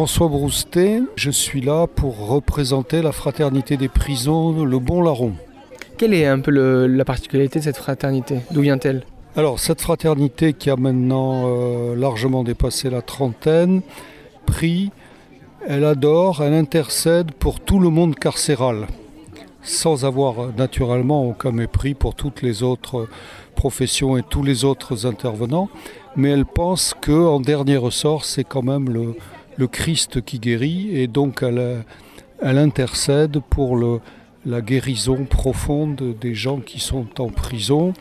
François Broustet, je suis là pour représenter la fraternité des prisons, le Bon Larron. Quelle est un peu le- la particularité de cette fraternité? D'où vient-elle? Alors, cette fraternité qui a maintenant euh, largement dépassé la trentaine, prie, elle adore, elle intercède pour tout le monde carcéral, sans avoir euh, naturellement aucun mépris pour toutes les autres euh, professions et tous les autres intervenants, mais elle pense que en dernier ressort, c'est quand même le, le Christ qui guérit, et donc elle, intercède pour la guérison profonde des gens qui sont en prison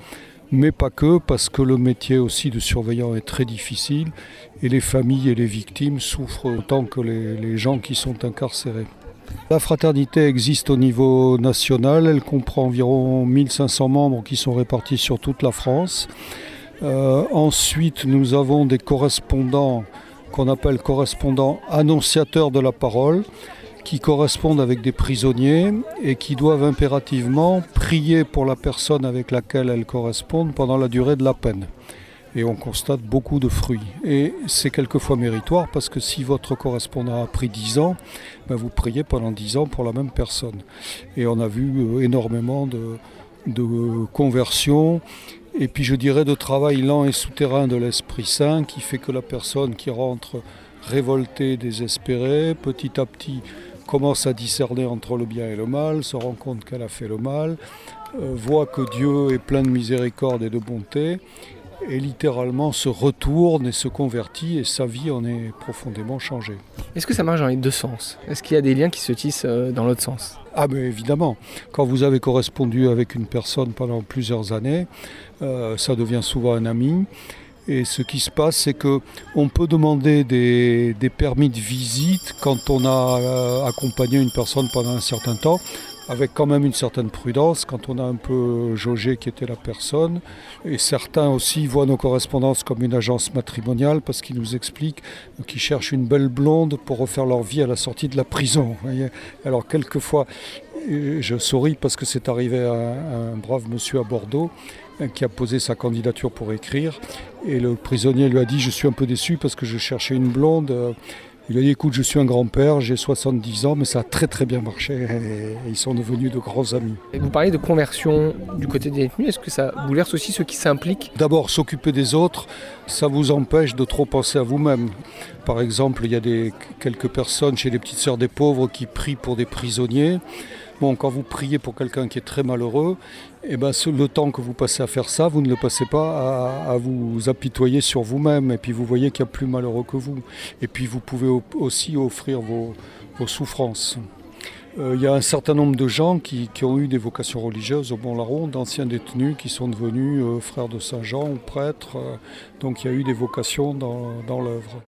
mais pas que, parce que le métier aussi de surveillant est très difficile et les familles et les victimes souffrent autant que les, les gens qui sont incarcérés. La fraternité existe au niveau national, elle comprend environ 1500 membres qui sont répartis sur toute la France. Euh, ensuite, nous avons des correspondants qu'on appelle correspondants annonciateurs de la parole qui correspondent avec des prisonniers et qui doivent impérativement prier pour la personne avec laquelle elles correspondent pendant la durée de la peine. Et on constate beaucoup de fruits. Et c'est quelquefois méritoire parce que si votre correspondant a pris 10 ans, ben vous priez pendant 10 ans pour la même personne. Et on a vu euh, énormément de, de conversions et puis je dirais de travail lent et souterrain de l'Esprit Saint qui fait que la personne qui rentre révoltée, désespérée, petit à petit commence à discerner entre le bien et le mal, se rend compte qu'elle a fait le mal, euh, voit que Dieu est plein de miséricorde et de bonté, et littéralement se retourne et se convertit, et sa vie en est profondément changée. Est-ce que ça marche dans les deux sens? Est-ce qu'il y a des liens qui se tissent euh, dans l'autre sens? Ah mais évidemment, quand vous avez correspondu avec une personne pendant plusieurs années, euh, ça devient souvent un ami. Et ce qui se passe, c'est que on peut demander des, des permis de visite quand on a euh, accompagné une personne pendant un certain temps, avec quand même une certaine prudence, quand on a un peu jaugé qui était la personne. Et certains aussi voient nos correspondances comme une agence matrimoniale parce qu'ils nous expliquent qu'ils cherchent une belle blonde pour refaire leur vie à la sortie de la prison. Alors quelquefois, euh, je souris parce que c'est arrivé à un, brave monsieur à Bordeaux euh, qui a posé sa candidature pour écrire. Et le prisonnier lui a dit Je suis un peu déçu parce que je cherchais une blonde. Il a dit Écoute, je suis un grand-père, j'ai 70 ans, mais ça a très très bien marché. Et ils sont devenus de grands amis. Et Vous parlez de conversion du côté des détenus. Est-ce que ça bouleverse aussi ceux qui s'impliquent? D'abord, s'occuper des autres, ça vous empêche de trop penser à vous-même. Par exemple, il y a des, quelques personnes chez les petites sœurs des pauvres qui prient pour des prisonniers. Bon, quand vous priez pour quelqu'un qui est très malheureux, eh ben, le temps que vous passez à faire ça, vous ne le passez pas à, vous apitoyer sur vous-même. Et puis vous voyez qu'il y a plus malheureux que vous. Et puis vous pouvez au- aussi offrir vos, souffrances. Euh, Il y a un certain nombre de gens qui, ont eu des vocations religieuses au Bon Larron, d'anciens détenus qui sont devenus euh, frères de Saint-Jean ou prêtres. euh, donc il y a eu des vocations dans l'œuvre.